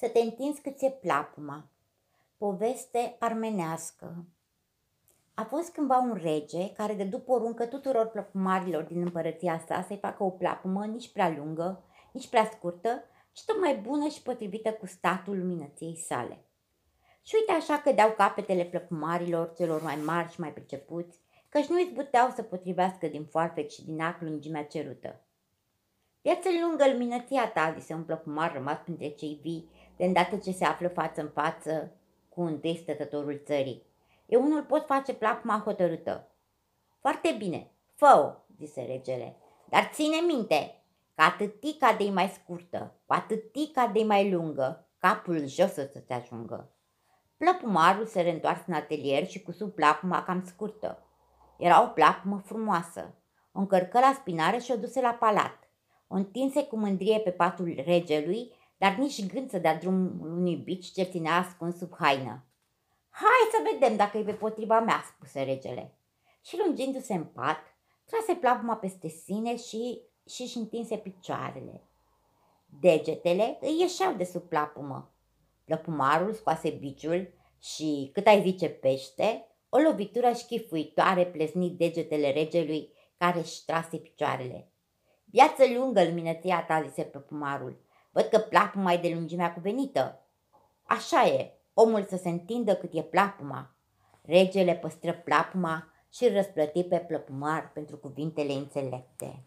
Să te întinzi cât ți-e plapuma. Poveste armenească. A fost cândva un rege care de după poruncă tuturor plăpumarilor din împărăția sa să-i facă o plapumă nici prea lungă, nici prea scurtă, ci tot mai bună și potrivită cu statul luminăției sale. Și uite așa că deau capetele plăpumarilor celor mai mari și mai pricepuți, căci nu izbuteau să potrivească din foarfec și din ac lungimea cerută. Viață lungă luminăția ta, zise un plăcumar rămas printre cei vii, de îndată ce se află față în față cu întâi stătătorul țării. Eu unul pot face plapuma hotărâtă. Foarte bine, fă-o, zise regele, dar ține minte că atâtica de mai scurtă, cu atâtica de mai lungă, capul jos să te ajungă. Plăpumarul se reîntoarse în atelier și cu sub plapuma cam scurtă. Era o plapumă frumoasă. O încărcă la spinare și o duse la palat. O întinse cu mândrie pe patul regelui, dar nici gând să dea drumul unui bici ce ținea ascuns sub haină. Hai să vedem dacă e pe potriva mea, spuse regele. Și lungindu-se în pat, trase plapuma peste sine și și-și întinse picioarele. Degetele îi ieșeau de sub plapumă. Plăpumarul scoase biciul și, cât ai zice pește, o lovitură șchifuitoare plesni degetele regelui care își trase picioarele. Viață lungă, luminăția ta, zise plăpumarul. Văd că plapuma e de lungimea cuvenită. Așa e, omul să se întindă cât e plapuma. Regele păstră plapuma și răsplăti pe plăpumar pentru cuvintele înțelepte.